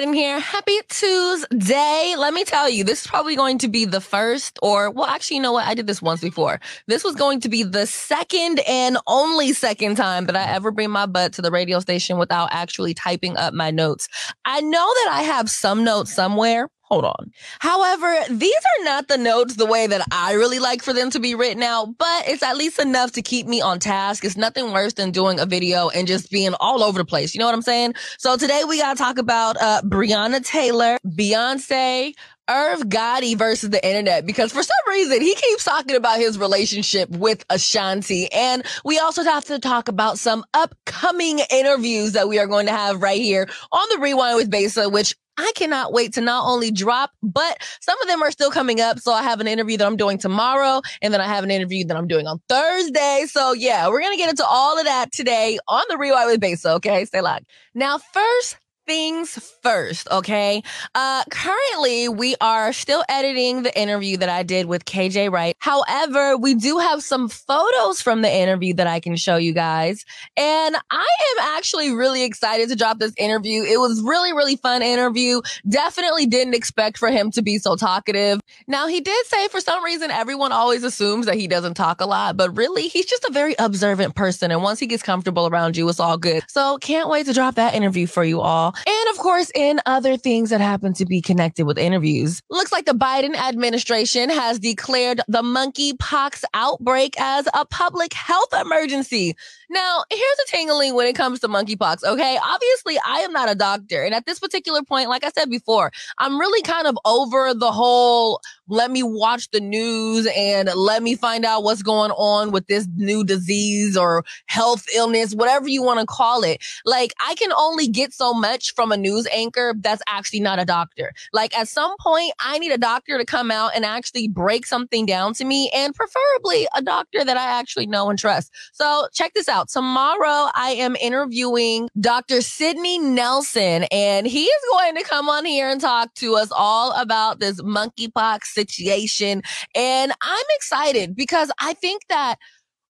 Besa here. Happy Tuesday. Let me tell you, this is probably going to be the first, or, well, actually, you know what? I did this once before. This was going to be the second and only second time that I ever bring my butt to the radio station without actually typing up my notes. I know that I have some notes somewhere. Hold on. However, these are not the notes the way that I really like for them to be written out, but it's at least enough to keep me on task. It's nothing worse than doing a video and just being all over the place. You know what I'm saying? So today we got to talk about uh, Breonna Taylor, Beyonce, Irv Gotti versus the internet because for some reason he keeps talking about his relationship with Ashanti. And we also have to talk about some upcoming interviews that we are going to have right here on the Rewind with Besa, which I cannot wait to not only drop, but some of them are still coming up. So I have an interview that I'm doing tomorrow, and then I have an interview that I'm doing on Thursday. So yeah, we're gonna get into all of that today on the Rewind with Besa. Okay, stay locked. Now, first things first, okay? Uh, currently, we are still editing the interview that I did with KJ Wright. However, we do have some photos from the interview that I can show you guys. And I am actually really excited to drop this interview. It was really, really fun interview. Definitely didn't expect for him to be so talkative. Now, he did say for some reason, everyone always assumes that he doesn't talk a lot, but really, he's just a very observant person. And once he gets comfortable around you, it's all good. So can't wait to drop that interview for you all. And of course, in other things that happen to be connected with interviews, looks like the Biden administration has declared the monkeypox outbreak as a public health emergency. Now, here's a tingling when it comes to monkeypox, okay? Obviously, I am not a doctor. And at this particular point, like I said before, I'm really kind of over the whole let me watch the news and let me find out what's going on with this new disease or health illness, whatever you want to call it. Like, I can only get so much from a news anchor that's actually not a doctor. Like, at some point, I need a doctor to come out and actually break something down to me, and preferably a doctor that I actually know and trust. So, check this out. Tomorrow, I am interviewing Dr. Sydney Nelson, and he is going to come on here and talk to us all about this monkeypox situation. And I'm excited because I think that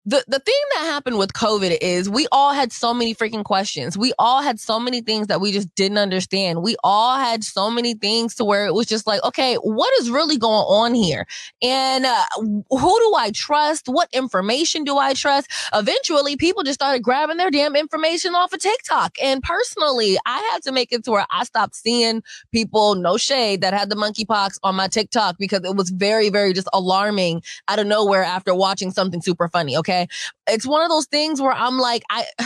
the, the thing that happened with COVID is we all had so many freaking questions. We all had so many things that we just didn't understand. We all had so many things to where it was just like, okay, what is really going on here? And uh, who do I trust? What information do I trust? Eventually, people just started grabbing their damn information off of TikTok. And personally, I had to make it to where I stopped seeing people, no shade, that had the monkeypox on my TikTok because it was very, very just alarming out of nowhere after watching something super funny. Okay. Okay. It's one of those things where I'm like, I,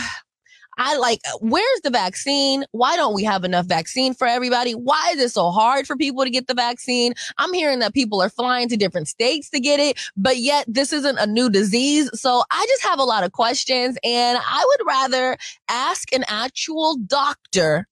I like, where's the vaccine? Why don't we have enough vaccine for everybody? Why is it so hard for people to get the vaccine? I'm hearing that people are flying to different states to get it, but yet this isn't a new disease. So I just have a lot of questions and I would rather ask an actual doctor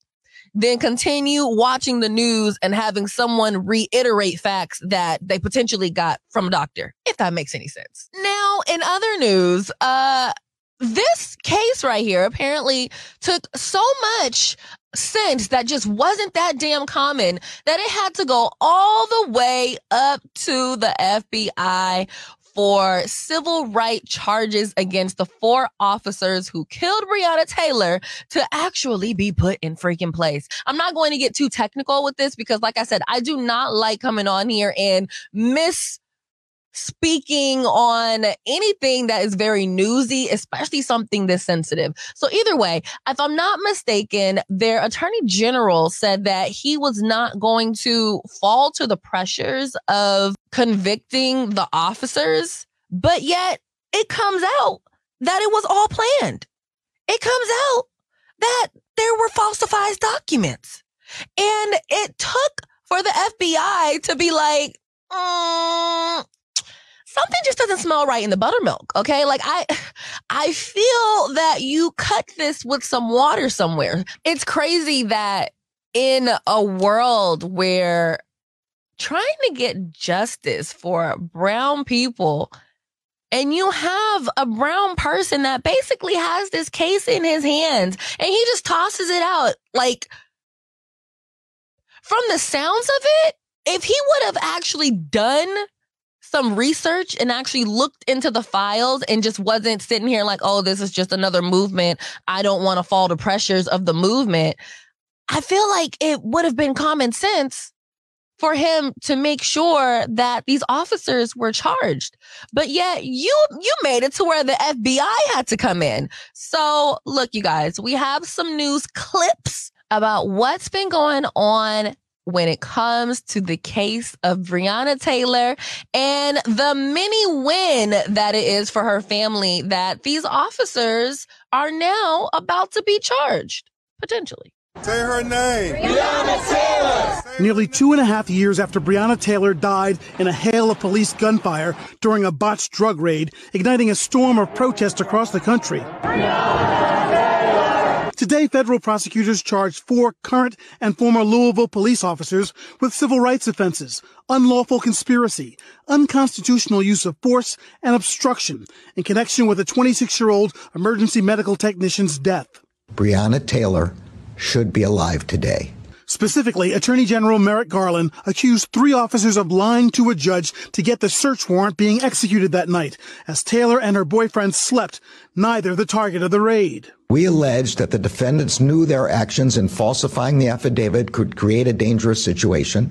than continue watching the news and having someone reiterate facts that they potentially got from a doctor, if that makes any sense. Now, in other news, uh, this case right here apparently took so much sense that just wasn't that damn common that it had to go all the way up to the FBI for civil right charges against the four officers who killed Breonna Taylor to actually be put in freaking place. I'm not going to get too technical with this because, like I said, I do not like coming on here and miss speaking on anything that is very newsy, especially something this sensitive. So either way, if I'm not mistaken, their attorney general said that he was not going to fall to the pressures of convicting the officers, but yet it comes out that it was all planned. It comes out that there were falsified documents. And it took for the FBI to be like, mm, something just doesn't smell right in the buttermilk. Okay. Like I, I feel that you cut this with some water somewhere. It's crazy that in a world where trying to get justice for brown people and you have a brown person that basically has this case in his hands and he just tosses it out like from the sounds of it if he would have actually done some research and actually looked into the files and just wasn't sitting here like oh this is just another movement i don't want to fall to pressures of the movement i feel like it would have been common sense for him to make sure that these officers were charged. But yet you you made it to where the FBI had to come in. So, look you guys, we have some news clips about what's been going on when it comes to the case of Breonna Taylor and the mini win that it is for her family that these officers are now about to be charged potentially. Say her name. Breonna Taylor. Nearly two and a half years after Breonna Taylor died in a hail of police gunfire during a botched drug raid, igniting a storm of protest across the country. Today, federal prosecutors charged four current and former Louisville police officers with civil rights offenses, unlawful conspiracy, unconstitutional use of force, and obstruction in connection with a 26 year old emergency medical technician's death. Breonna Taylor should be alive today. Specifically, Attorney General Merrick Garland accused three officers of lying to a judge to get the search warrant being executed that night, as Taylor and her boyfriend slept, neither the target of the raid. We allege that the defendants knew their actions in falsifying the affidavit could create a dangerous situation,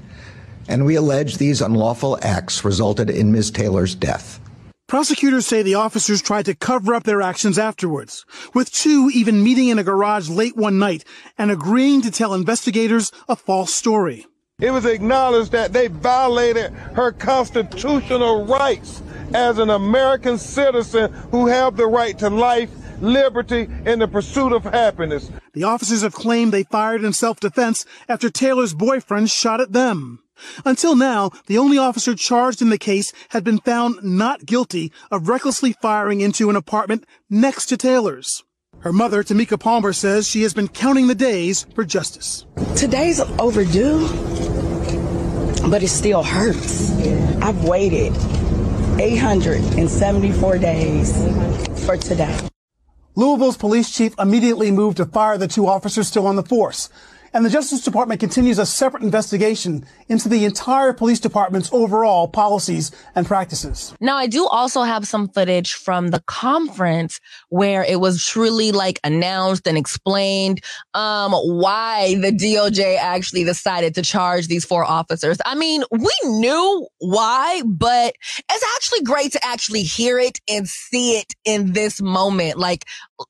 and we allege these unlawful acts resulted in Ms. Taylor's death. Prosecutors say the officers tried to cover up their actions afterwards, with two even meeting in a garage late one night and agreeing to tell investigators a false story. It was acknowledged that they violated her constitutional rights as an American citizen who have the right to life, liberty, and the pursuit of happiness. The officers have claimed they fired in self-defense after Taylor's boyfriend shot at them. Until now, the only officer charged in the case had been found not guilty of recklessly firing into an apartment next to Taylor's. Her mother, Tamika Palmer, says she has been counting the days for justice. Today's overdue, but it still hurts. I've waited 874 days for today. Louisville's police chief immediately moved to fire the two officers still on the force. And the Justice Department continues a separate investigation into the entire police department's overall policies and practices. Now, I do also have some footage from the conference where it was truly like announced and explained um, why the DOJ actually decided to charge these four officers. I mean, we knew why, but it's actually great to actually hear it and see it in this moment. Like,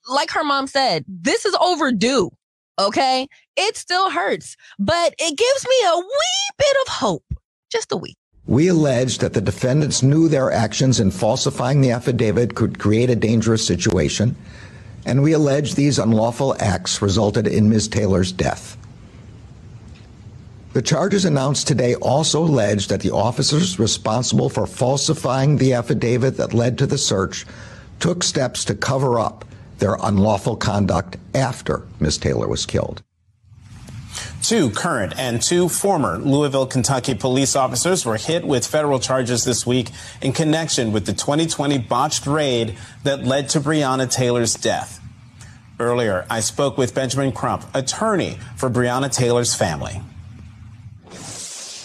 like her mom said, this is overdue. Okay. It still hurts, but it gives me a wee bit of hope. Just a wee. We allege that the defendants knew their actions in falsifying the affidavit could create a dangerous situation, and we allege these unlawful acts resulted in Ms. Taylor's death. The charges announced today also allege that the officers responsible for falsifying the affidavit that led to the search took steps to cover up their unlawful conduct after Ms. Taylor was killed. Two current and two former Louisville, Kentucky police officers were hit with federal charges this week in connection with the 2020 botched raid that led to Breonna Taylor's death. Earlier, I spoke with Benjamin Crump, attorney for Breonna Taylor's family.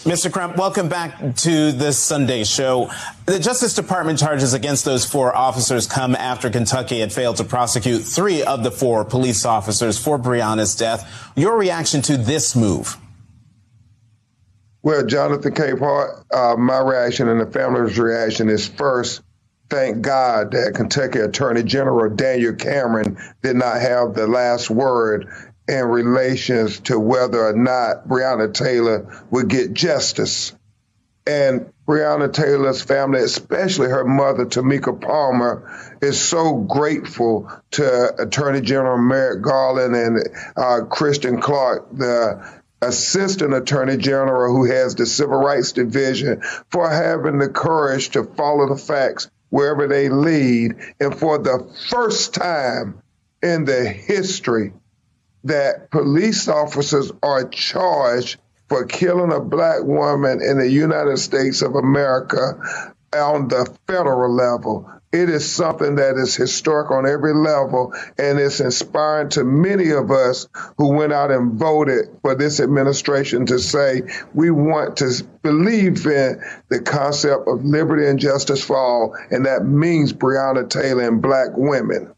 Mr. Crump, welcome back to this Sunday show. The Justice Department charges against those four officers come after Kentucky had failed to prosecute three of the four police officers for Breonna's death. Your reaction to this move? Well, Jonathan Capehart, uh, my reaction and the family's reaction is first, thank God that Kentucky Attorney General Daniel Cameron did not have the last word in relations to whether or not Breonna Taylor would get justice. And Breonna Taylor's family, especially her mother, Tamika Palmer, is so grateful to Attorney General Merrick Garland and uh, Kristen Clarke, the Assistant Attorney General who has the Civil Rights Division, for having the courage to follow the facts wherever they lead. And for the first time in the history that police officers are charged for killing a black woman in the United States of America on the federal level. it is something that is historic on every level, and it's inspiring to many of us who went out and voted for this administration to say we want to believe in the concept of liberty and justice for all, and that means Breonna Taylor and black women.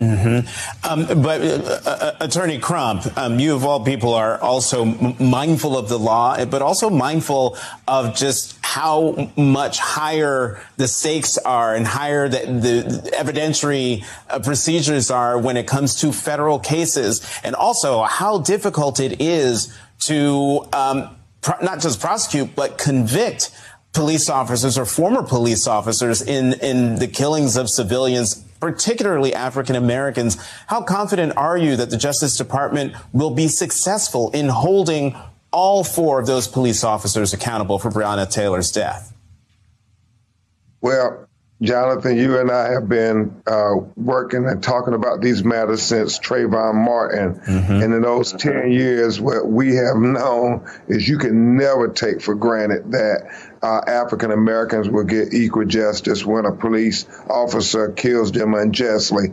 Mm-hmm. Um, but uh, uh, Attorney Crump, um, you of all people are also m- mindful of the law, but also mindful of just how much higher the stakes are and higher the, the evidentiary uh, procedures are when it comes to federal cases, and also how difficult it is to um, not just prosecute but convict police officers or former police officers in, in the killings of civilians, particularly African Americans. How confident are you that the Justice Department will be successful in holding all four of those police officers accountable for Breonna Taylor's death? Well, Jonathan, you and I have been uh, working and talking about these matters since Trayvon Martin. Mm-hmm. And in those 10 years, what we have known is you can never take for granted that uh, African Americans will get equal justice when a police officer kills them unjustly.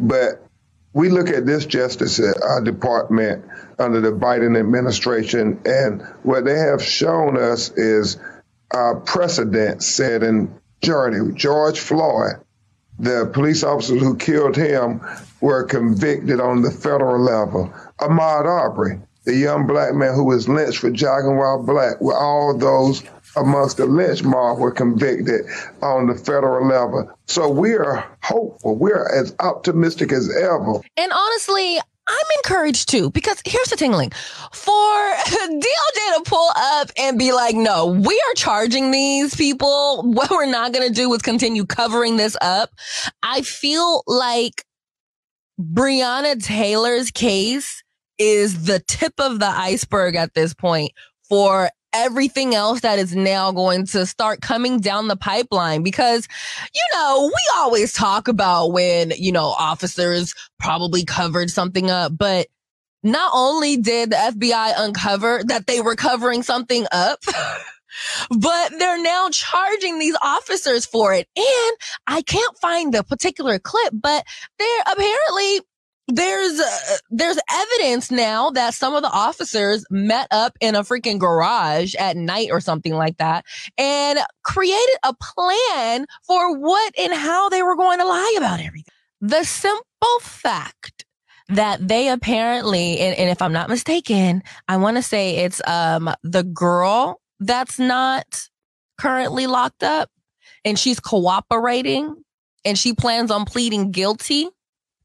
But we look at this Justice uh, Department under the Biden administration, and what they have shown us is uh, precedent setting journey. George Floyd, the police officers who killed him were convicted on the federal level. Ahmaud Arbery, the young black man who was lynched for jogging while black, were all those amongst the lynch mob were convicted on the federal level. So we are hopeful. We're as optimistic as ever. And honestly, I'm encouraged too because here's the tingling for DOJ to pull up and be like, no, we are charging these people. What we're not going to do is continue covering this up. I feel like Breonna Taylor's case is the tip of the iceberg at this point for everything else that is now going to start coming down the pipeline because, you know, we always talk about when, you know, officers probably covered something up, but not only did the FBI uncover that they were covering something up, but they're now charging these officers for it. And I can't find the particular clip, but they're apparently there's uh, there's evidence now that some of the officers met up in a freaking garage at night or something like that and created a plan for what and how they were going to lie about everything. The simple fact that they apparently and, and if I'm not mistaken, I want to say it's um the girl that's not currently locked up and she's cooperating and she plans on pleading guilty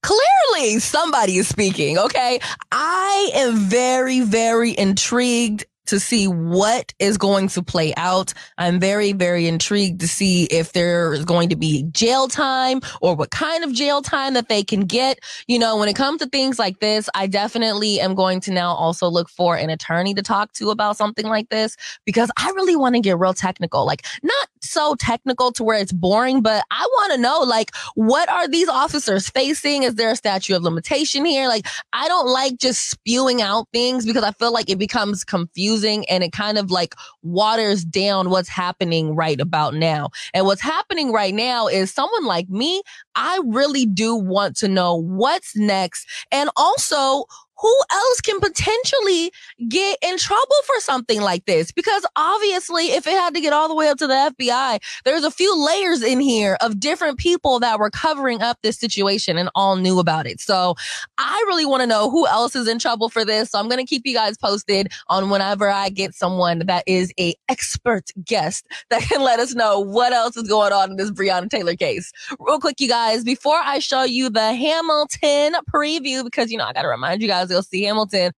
clearly somebody is speaking. Okay. I am very, very intrigued to see what is going to play out. I'm very, very intrigued to see if there's going to be jail time or what kind of jail time that they can get. You know, when it comes to things like this, I definitely am going to now also look for an attorney to talk to about something like this because I really want to get real technical. Like, not so technical to where it's boring, but I want to know, like, what are these officers facing? Is there a statute of limitation here? Like, I don't like just spewing out things because I feel like it becomes confusing confusing and it kind of like waters down what's happening right about now. And what's happening right now is someone like me, I really do want to know what's next and also who else can potentially get in trouble for something like this? Because obviously, if it had to get all the way up to the FBI, there's a few layers in here of different people that were covering up this situation and all knew about it. So I really want to know who else is in trouble for this. So I'm going to keep you guys posted on whenever I get someone that is a expert guest that can let us know what else is going on in this Breonna Taylor case. Real quick, you guys, before I show you the Hamilton preview, because, you know, I got to remind you guys You'll see Hamilton.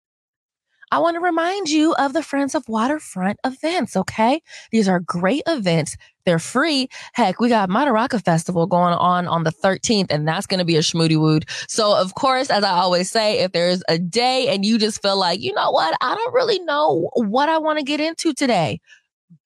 I want to remind you of the Friends of Waterfront events, okay? These are great events. They're free. Heck, we got Madaraka Festival going on on the 13th, and that's going to be a schmoody wood. So, of course, as I always say, if there's a day and you just feel like, you know what, I don't really know what I want to get into today,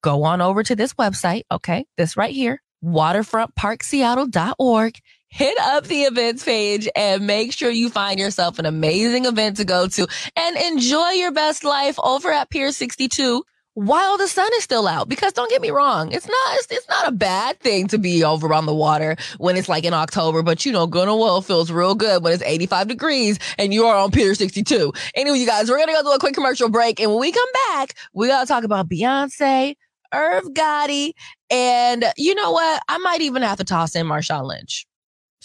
go on over to this website, okay? This right here, waterfrontparkseattle.org hit up the events page and make sure you find yourself an amazing event to go to and enjoy your best life over at Pier 62 while the sun is still out. Because don't get me wrong, it's not it's, it's not a bad thing to be over on the water when it's like in October, but you know, going to well feels real good when it's 85 degrees and you are on Pier 62. Anyway, you guys, we're gonna go do a quick commercial break, and when we come back, we gotta talk about Beyonce, Irv Gotti, and you know what? I might even have to toss in Marshawn Lynch.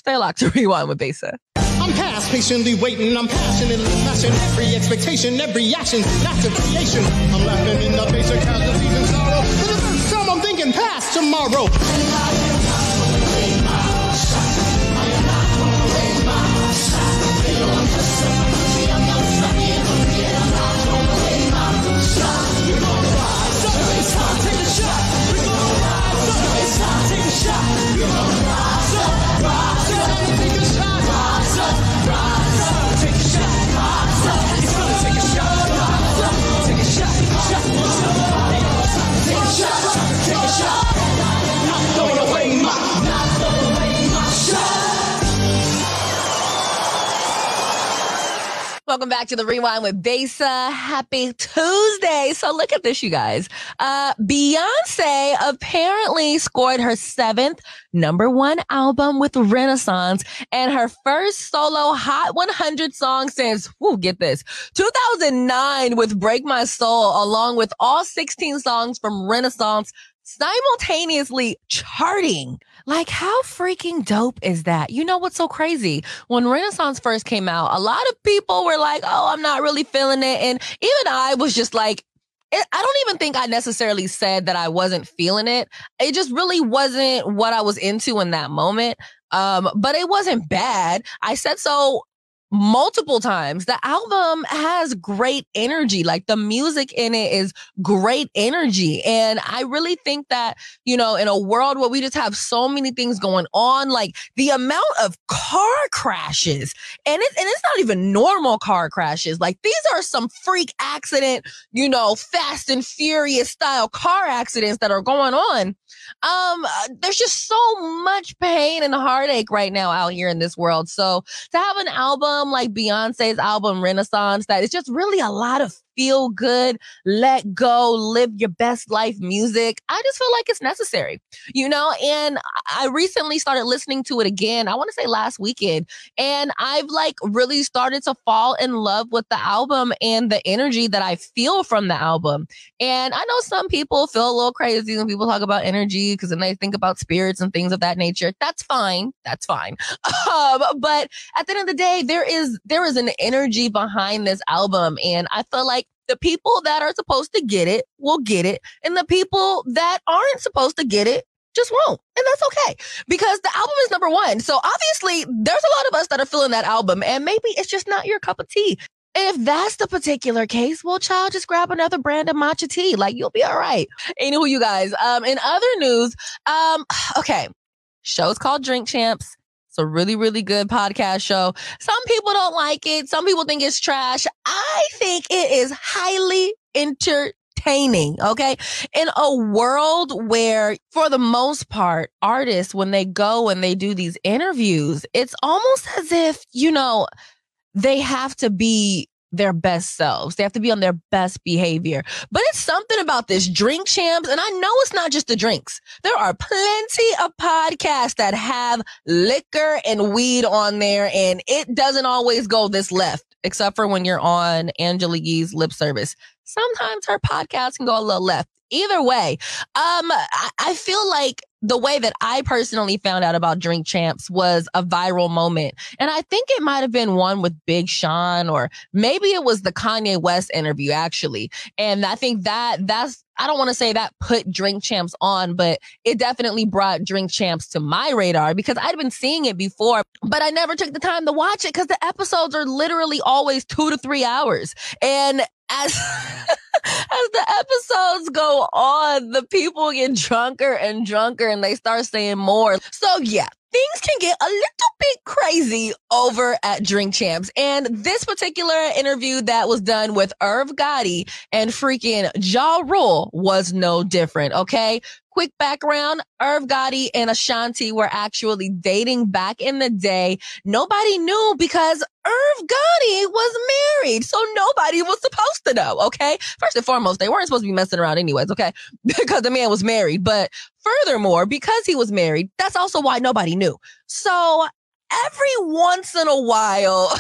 Stay locked to rewind with Besa. I'm past patiently waiting. I'm passionately flashing every expectation, every action, that's a creation. I'm laughing in the face of casualties and sorrow. For the first time, I'm thinking past tomorrow. Welcome back to the Rewind with Besa. Happy Tuesday. So look at this, you guys. Uh, Beyonce apparently scored her seventh number one album with Renaissance and her first solo Hot 100 song since, whoo, get this, 2009 with Break My Soul, along with all 16 songs from Renaissance simultaneously charting. Like, how freaking dope is that? You know what's so crazy? When Renaissance first came out, a lot of people were like, oh, I'm not really feeling it. And even I was just like, I don't even think I necessarily said that I wasn't feeling it. It just really wasn't what I was into in that moment. Um, but it wasn't bad. I said so multiple times. The album has great energy. Like the music in it is great energy. And I really think that, you know, in a world where we just have so many things going on, like the amount of car crashes and it, and it's not even normal car crashes. Like these are some freak accident, you know, fast and furious style car accidents that are going on. Um, uh, there's just so much pain and heartache right now out here in this world. So to have an album album like Beyonce's album Renaissance that is just really a lot of feel good, let go, live your best life music. I just feel like it's necessary, you know? And I recently started listening to it again. I want to say last weekend. And I've like really started to fall in love with the album and the energy that I feel from the album. And I know some people feel a little crazy when people talk about energy because then they think about spirits and things of that nature. That's fine. That's fine. Um, but at the end of the day, there is, there is an energy behind this album. And I feel like the people that are supposed to get it will get it, and the people that aren't supposed to get it just won't. And that's okay because the album is number one. So obviously, there's a lot of us that are feeling that album, and maybe it's just not your cup of tea. If that's the particular case, well, child, just grab another brand of matcha tea. Like you'll be all right. Anywho, you guys. Um, in other news, um, okay, show's called Drink Champs. It's a really, really good podcast show. Some people don't like it. Some people think it's trash. I think it is highly entertaining. Okay. In a world where, for the most part, artists, when they go and they do these interviews, it's almost as if, you know, they have to be their best selves. They have to be on their best behavior. But it's something about this drink champs. And I know it's not just the drinks. There are plenty of podcasts that have liquor and weed on there and it doesn't always go this left, except for when you're on Angela Yee's lip service. Sometimes her podcast can go a little left. Either way, um, I, I feel like the way that I personally found out about Drink Champs was a viral moment. And I think it might have been one with Big Sean or maybe it was the Kanye West interview actually. And I think that that's I don't want to say that put Drink Champs on, but it definitely brought Drink Champs to my radar because I'd been seeing it before, but I never took the time to watch it because the episodes are literally always two to three hours. And as the episodes go on, the people get drunker and drunker and they start saying more. So yeah, things can get a little bit crazy over at Drink Champs. And this particular interview that was done with Irv Gotti and freaking Ja Rule was no different. Okay. Quick background, Irv Gotti and Ashanti were actually dating back in the day. Nobody knew because Irv Gotti was married. So nobody was supposed to know. Okay. First and foremost, they weren't supposed to be messing around anyways. Okay. because the man was married. But furthermore, because he was married, that's also why nobody knew. So every once in a while,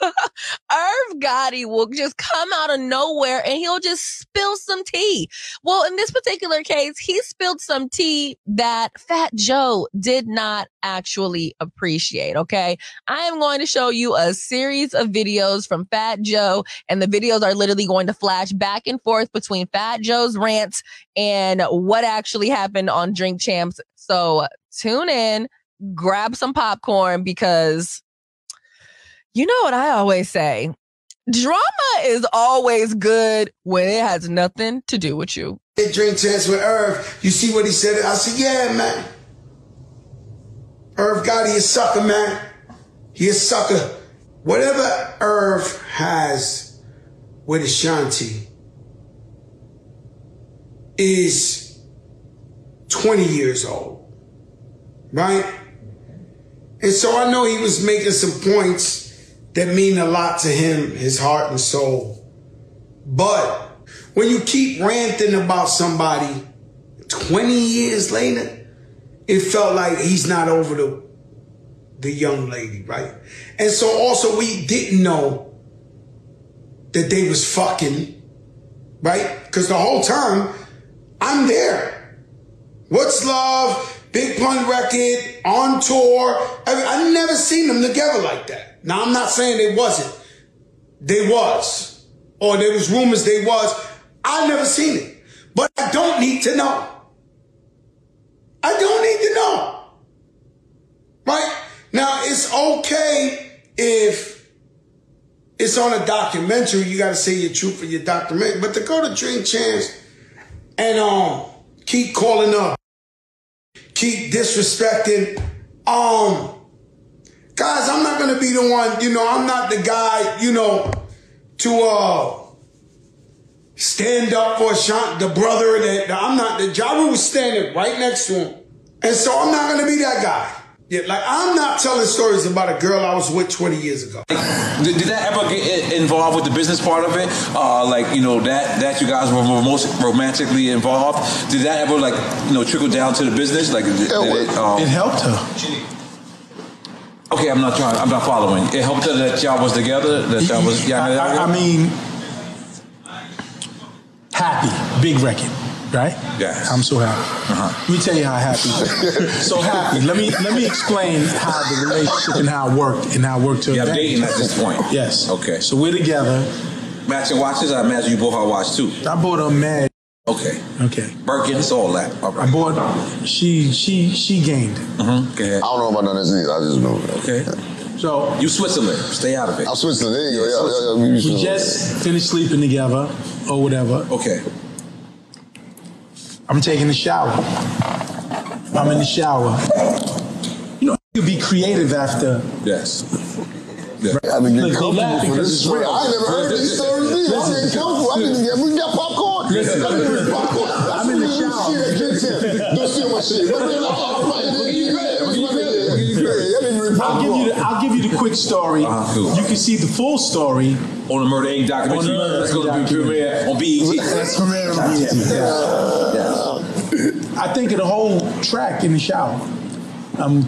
Irv Gotti will just come out of nowhere and he'll just spill some tea. Well, in this particular case, he spilled some tea that Fat Joe did not actually appreciate. Okay. I am going to show you a series of videos from Fat Joe and the videos are literally going to flash back and forth between Fat Joe's rants and what actually happened on Drink Champs. So tune in grab some popcorn because you know what I always say drama is always good when it has nothing to do with you. Hey, Drink Champs with Irv. You see what he said? I said, yeah, man. Irv Gotti is sucker, man. He a sucker. Whatever Irv has with Ashanti is 20 years old, right? And so I know he was making some points that mean a lot to him, his heart and soul. But when you keep ranting about somebody 20 years later, it felt like he's not over the, the young lady, right? And so also we didn't know that they was fucking, right? Because the whole time I'm there. What's love? Big Pun record, on tour. I, mean, I never seen them together like that. Now I'm not saying they wasn't. They was. Or there was rumors they was. I never seen it. But I don't need to know. I don't need to know. Right? Now it's okay if it's on a documentary, you gotta say your truth for your documentary. But to go to Drink Champs and um keep calling up keep disrespecting. Um, guys, I'm not gonna be the one, you know, I'm not the guy, you know, to uh stand up for Sean, the brother that I'm not the Ja was standing right next to him. And so I'm not gonna be that guy. Yeah, like I'm not telling stories about a girl I was with 20 years ago. Did, did that ever get involved with the business part of it? Uh, like you know that that you guys were most romantically involved. Did that ever like you know trickle down to the business? Like did, it, um, it helped her. Okay, I'm not trying. I'm not following. It helped her that y'all was together. That y'all was. Y'all I, I, I mean, happy, big record right? Yes. I'm so happy. Uh-huh. Let me tell you how happy. so happy. Let me let me explain how the relationship and how it worked and how it worked to. Yeah, dating at this point. Yes. Okay. So we're together. Matching watches. I imagine you bought her watch too. I bought her mad. Okay. Okay. Birkins, all that. All right. I bought. She she she gained. Mm-hmm. Okay. I don't know about none of this either. I just know. Okay. So you Switzerland, stay out of it. I'm Switzerland. There you go. Yeah, yeah, yeah. We just finished sleeping together or whatever. Okay. I'm taking a shower. I'm in the shower. You know, you could be creative after. Yes. Yeah. I mean, you're comfortable for this story. I never heard these stories either. I'm getting comfortable. I didn't get, we got popcorn. Listen, I didn't get popcorn. I'm in the shower. Don't steal my shit. I'll give you the I'll give you the quick story. Uh-huh. You can see the full story on the Murder Inc. documentary. Let's go to premiere on BET. That's premiere on BET. Yeah. yeah. I think of the whole track in the shower. Um,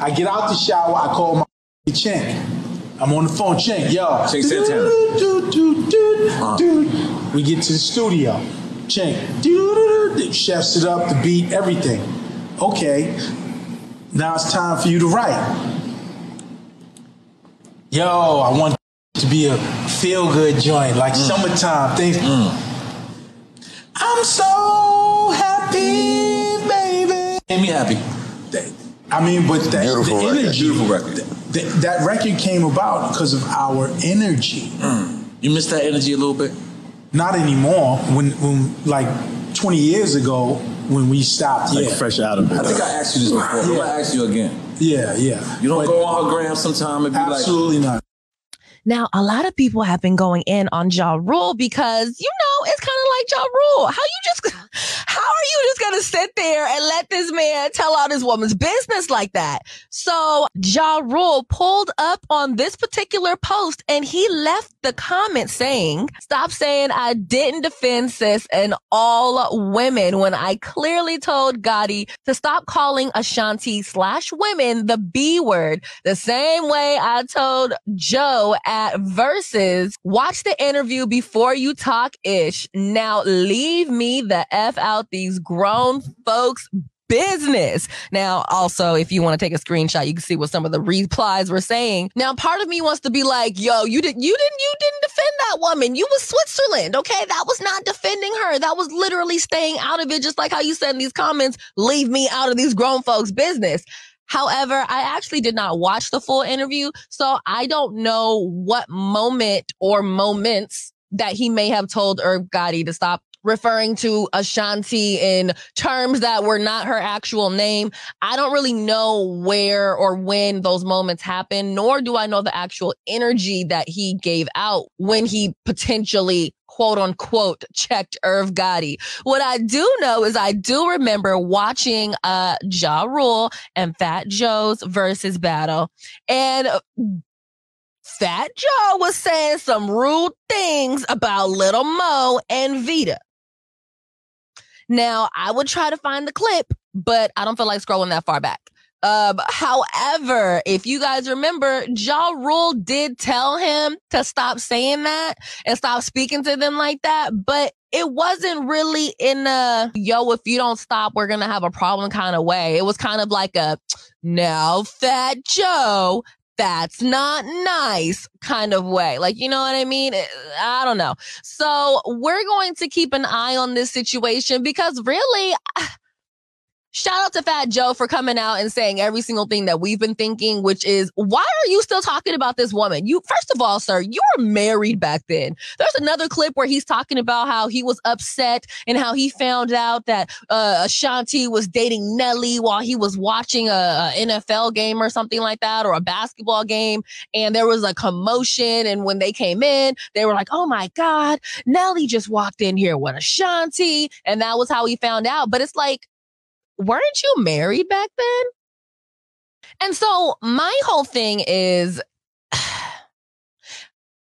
I get out the shower. I call my Chink. I'm on the phone. Chink, yo. Chink Santana. Uh-huh. We get to the studio. Chink. Chefs it up, the beat, everything. Okay. Now it's time for you to write. Yo, I want to be a feel good joint, like mm. summertime things. Mm. I'm so happy, baby. Made me happy. I mean, but that, Beautiful the record. energy, Beautiful record. that, that record came about because of our energy. Mm. You miss that energy a little bit? Not anymore. When, when like 20 years ago, when we stopped, Like yeah. fresh out of it. I think I asked you this before. I'm gonna ask you again. Yeah, yeah. You don't go on her gram sometime and be like, Absolutely not. Now, a lot of people have been going in on Ja Rule because, you know, it's kind of like, Ja Rule, how you just, uh-huh. how are you just gonna sit there and let this man tell all this woman's business like that? So Ja Rule pulled up on this particular post and he left the comment saying, stop saying I didn't defend sis and all women when I clearly told Gotti to stop calling Ashanti slash women the B word the same way I told Joe at Versus, watch the interview before you talk ish. Now leave me the F out these grown folks business. Now, also, if you want to take a screenshot, you can see what some of the replies were saying. Now, part of me wants to be like, yo, you didn't, you didn't, you didn't defend that woman. You was Switzerland. Okay. That was not defending her. That was literally staying out of it. Just like how you said in these comments, leave me out of these grown folks business. However, I actually did not watch the full interview, so I don't know what moment or moments that he may have told Irv Gotti to stop referring to Ashanti in terms that were not her actual name. I don't really know where or when those moments happen, nor do I know the actual energy that he gave out when he potentially quote unquote checked Irv Gotti. What I do know is I do remember watching uh Ja Rule and Fat Joe's versus battle. And Fat Joe was saying some rude things about Little Mo and Vita. Now, I would try to find the clip, but I don't feel like scrolling that far back. Um, however, if you guys remember, Ja Rule did tell him to stop saying that and stop speaking to them like that, but it wasn't really in a, yo, if you don't stop, we're to have a problem kind of way. It was kind of like a, now Fat Joe, that's not nice kind of way. Like, you know what I mean? Eh, I don't know. So we're going to keep an eye on this situation because really, Shout out to Fat Joe for coming out and saying every single thing that we've been thinking, which is, why are you still talking about this woman? You, first of all, sir, you were married back then. There's another clip where he's talking about how he was upset and how he found out that, uh, Ashanti was dating Nelly while he was watching a, a NFL game or something like that, or a basketball game. And there was a commotion. And when they came in, they were like, Oh my God, Nelly just walked in here with Ashanti. And that was how he found out. But it's like, weren't you married back then? And so my whole thing is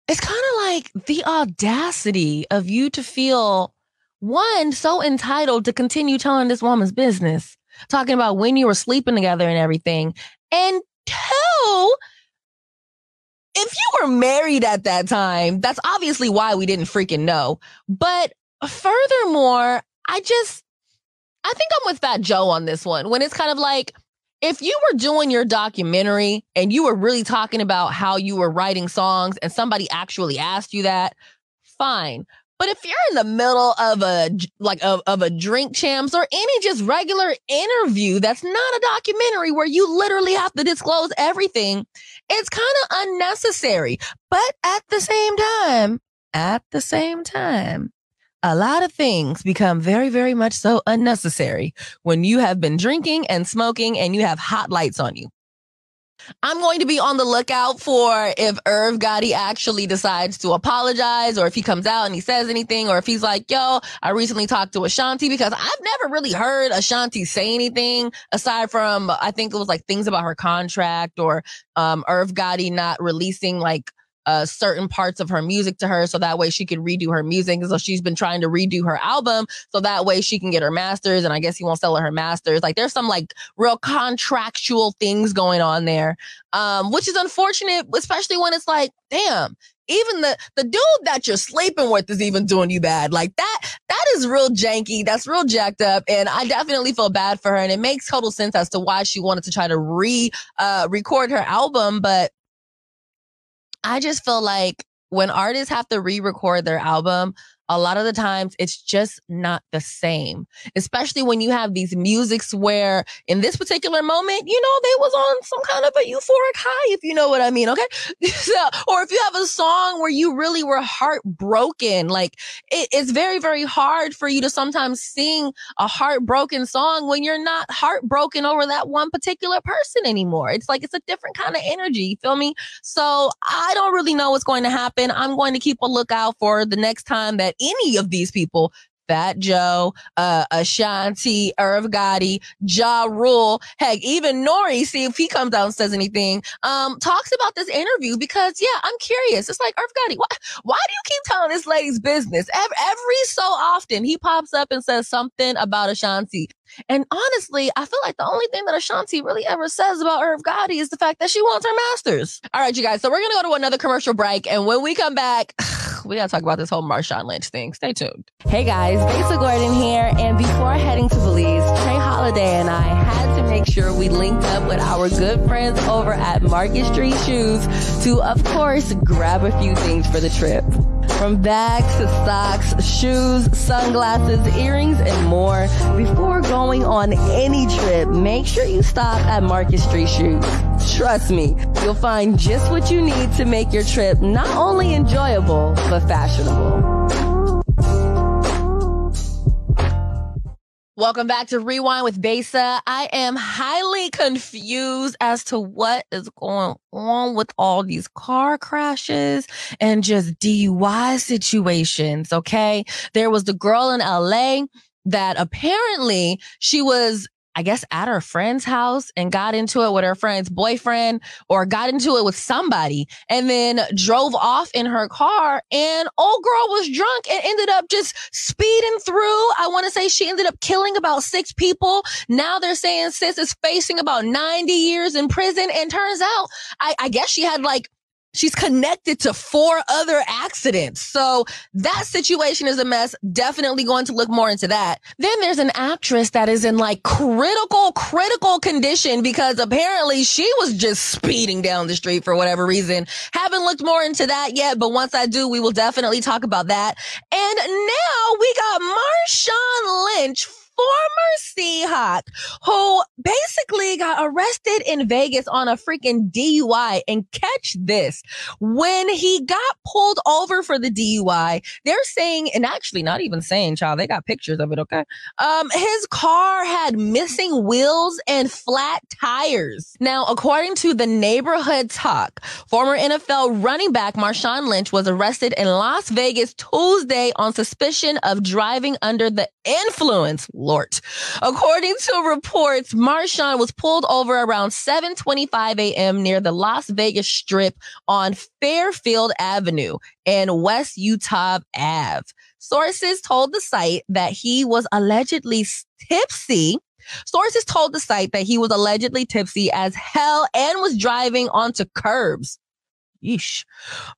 it's kind of like the audacity of you to feel one so entitled to continue telling this woman's business, talking about when you were sleeping together and everything. And two, if you were married at that time, that's obviously why we didn't freaking know. But furthermore, I just I think I'm with Fat Joe on this one when it's kind of like, if you were doing your documentary and you were really talking about how you were writing songs and somebody actually asked you that, fine. But if you're in the middle of a like of, of a drink champs or any just regular interview that's not a documentary where you literally have to disclose everything, it's kind of unnecessary. But at the same time, at the same time, a lot of things become very, very much so unnecessary when you have been drinking and smoking and you have hot lights on you. I'm going to be on the lookout for if Irv Gotti actually decides to apologize or if he comes out and he says anything or if he's like, yo, I recently talked to Ashanti because I've never really heard Ashanti say anything aside from, I think it was like things about her contract or, um, Irv Gotti not releasing like uh, certain parts of her music to her so that way she could redo her music. And so she's been trying to redo her album so that way she can get her masters. And I guess he won't sell her her masters. Like there's some like real contractual things going on there, um, which is unfortunate, especially when it's like, damn, even the the dude that you're sleeping with is even doing you bad. Like that that is real janky. That's real jacked up. And I definitely feel bad for her. And it makes total sense as to why she wanted to try to re uh record her album. But I just feel like when artists have to re-record their album, a lot of the times it's just not the same, especially when you have these musics where in this particular moment, you know, they was on some kind of a euphoric high, if you know what I mean. Okay. so, or if you have a song where you really were heartbroken, like it, it's very, very hard for you to sometimes sing a heartbroken song when you're not heartbroken over that one particular person anymore. It's like, it's a different kind of energy. You feel me? So I don't really know what's going to happen. I'm going to keep a lookout for the next time that that any of these people Fat Joe, uh, Ashanti, Irv Gotti, Ja Rule, heck, even Nori, see if he comes out and says anything, um, talks about this interview because, yeah, I'm curious. It's like, Irv Gotti, why, why do you keep telling this lady's business? Every, every so often, he pops up and says something about Ashanti. And honestly, I feel like the only thing that Ashanti really ever says about Irv Gotti is the fact that she wants her masters. All right, you guys. So we're going to go to another commercial break. And when we come back, we got to talk about this whole Marshawn Lynch thing. Stay tuned. Hey guys, Besa Gordon here. And before heading to Belize, Trey Holiday and I had to make sure we linked up with our good friends over at Market Street Shoes to, of course, grab a few things for the trip. From bags to socks, shoes, sunglasses, earrings, and more. Before going on any trip, make sure you stop at Market Street Shoes. Trust me, you'll find just what you need to make your trip not only enjoyable, but fashionable. Welcome back to Rewind with Besa. I am highly confused as to what is going on with all these car crashes and just DUI situations. Okay. There was the girl in LA that apparently she was I guess at her friend's house and got into it with her friend's boyfriend or got into it with somebody and then drove off in her car and old girl was drunk and ended up just speeding through. I want to say she ended up killing about six people. Now they're saying sis is facing about 90 years in prison and turns out I, I guess she had like She's connected to four other accidents. So that situation is a mess. Definitely going to look more into that. Then there's an actress that is in like critical, critical condition because apparently she was just speeding down the street for whatever reason. Haven't looked more into that yet, but once I do, we will definitely talk about that. And now we got Marshawn Lynch former Seahawk who basically got arrested in Vegas on a freaking DUI. And catch this. When he got pulled over for the DUI, they're saying, and actually not even saying, child, they got pictures of it. Okay. Um, his car had missing wheels and flat tires. Now, according to the neighborhood talk, former NFL running back Marshawn Lynch was arrested in Las Vegas Tuesday on suspicion of driving under the influence. Lord. According to reports, Marshawn was pulled over around 7:25 a.m. near the Las Vegas Strip on Fairfield Avenue and West Utah Ave. Sources told the site that he was allegedly tipsy Sources told the site that he was allegedly tipsy as hell and was driving onto curbs. Yeesh.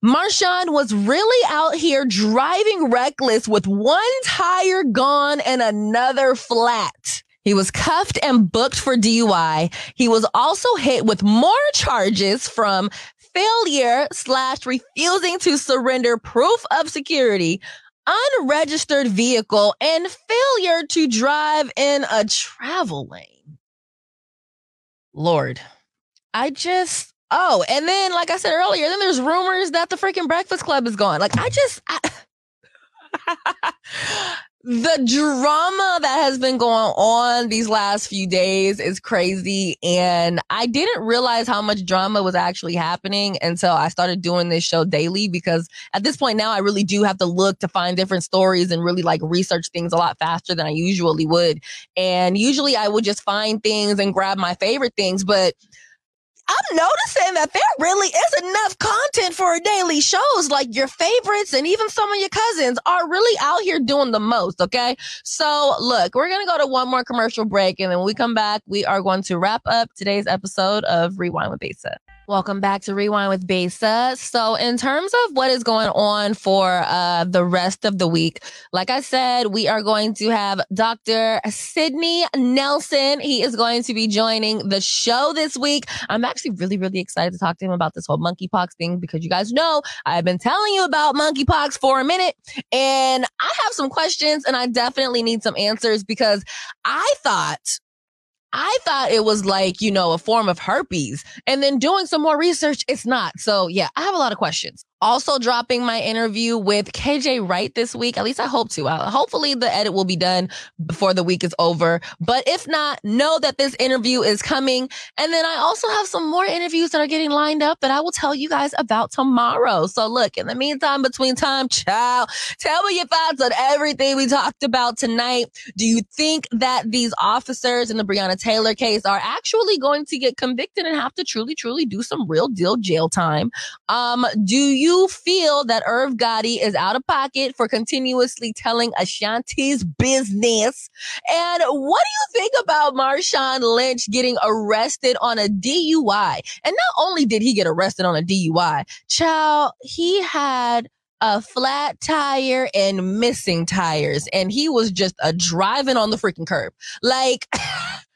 Marshawn was really out here driving reckless with one tire gone and another flat. He was cuffed and booked for DUI. He was also hit with more charges from failure slash refusing to surrender proof of security, unregistered vehicle, and failure to drive in a travel lane. Lord, I just Oh, and then, like I said earlier, then there's rumors that the freaking Breakfast Club is gone. Like, I just. I, the drama that has been going on these last few days is crazy. And I didn't realize how much drama was actually happening until I started doing this show daily because at this point now I really do have to look to find different stories and really like research things a lot faster than I usually would. And usually I would just find things and grab my favorite things. But I'm noticing that there really is enough content for daily shows. Like your favorites and even some of your cousins are really out here doing the most. Okay. So look, we're going to go to one more commercial break. And then when we come back, we are going to wrap up today's episode of Rewind with Besa. Welcome back to Rewind with Besa. So, in terms of what is going on for uh, the rest of the week, like I said, we are going to have Dr. Sydney Nelson. He is going to be joining the show this week. I'm actually really, really excited to talk to him about this whole monkeypox thing because you guys know I've been telling you about monkeypox for a minute and I have some questions and I definitely need some answers because I thought I thought it was like, you know, a form of herpes. And then doing some more research, it's not. So yeah, I have a lot of questions Also dropping my interview with KJ Wright this week. At least I hope to. Uh, hopefully the edit will be done before the week is over. But if not, know that this interview is coming. And then I also have some more interviews that are getting lined up that I will tell you guys about tomorrow. So look, in the meantime, between time, ciao. Tell me your thoughts on everything we talked about tonight. Do you think that these officers in the Breonna Taylor case are actually going to get convicted and have to truly, truly do some real deal jail time? Um, do you feel that Irv Gotti is out of pocket for continuously telling Ashanti's business? And what do you think about Marshawn Lynch getting arrested on a DUI? And not only did he get arrested on a DUI, child, he had a flat tire and missing tires. And he was just a driving on the freaking curb. Like,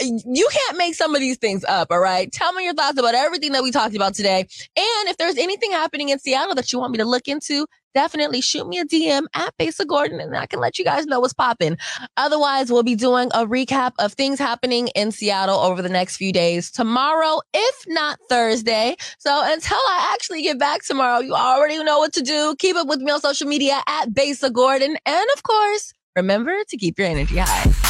you can't make some of these things up, all right? Tell me your thoughts about everything that we talked about today. And if there's anything happening in Seattle that you want me to look into, definitely shoot me a DM at Besa Gordon and I can let you guys know what's popping. Otherwise, we'll be doing a recap of things happening in Seattle over the next few days tomorrow, if not Thursday. So until I actually get back tomorrow, you already know what to do. Keep up with me on social media at Besa Gordon. And of course, remember to keep your energy high.